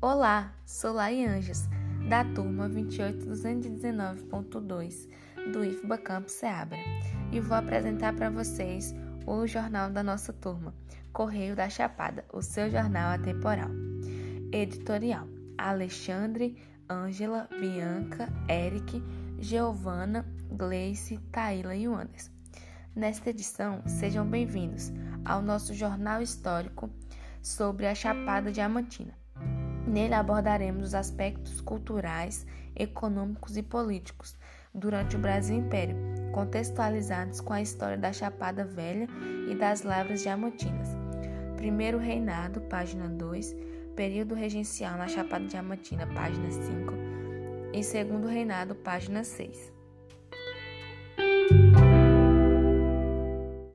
Olá, sou Lai Anjos, da turma 28219.2 do IFBA Campus Seabra, e vou apresentar para vocês o jornal da nossa turma, Correio da Chapada, o seu jornal atemporal. Editorial: Alexandre, Ângela, Bianca, Eric, Giovana, Gleice, Taíla e Anderson. Nesta edição, sejam bem-vindos ao nosso jornal histórico sobre a Chapada Diamantina. Nele abordaremos os aspectos culturais, econômicos e políticos durante o Brasil Império, contextualizados com a história da Chapada Velha e das Lavras Diamantinas. Primeiro Reinado, página 2, período regencial na Chapada Diamantina, página 5, e Segundo Reinado, página 6.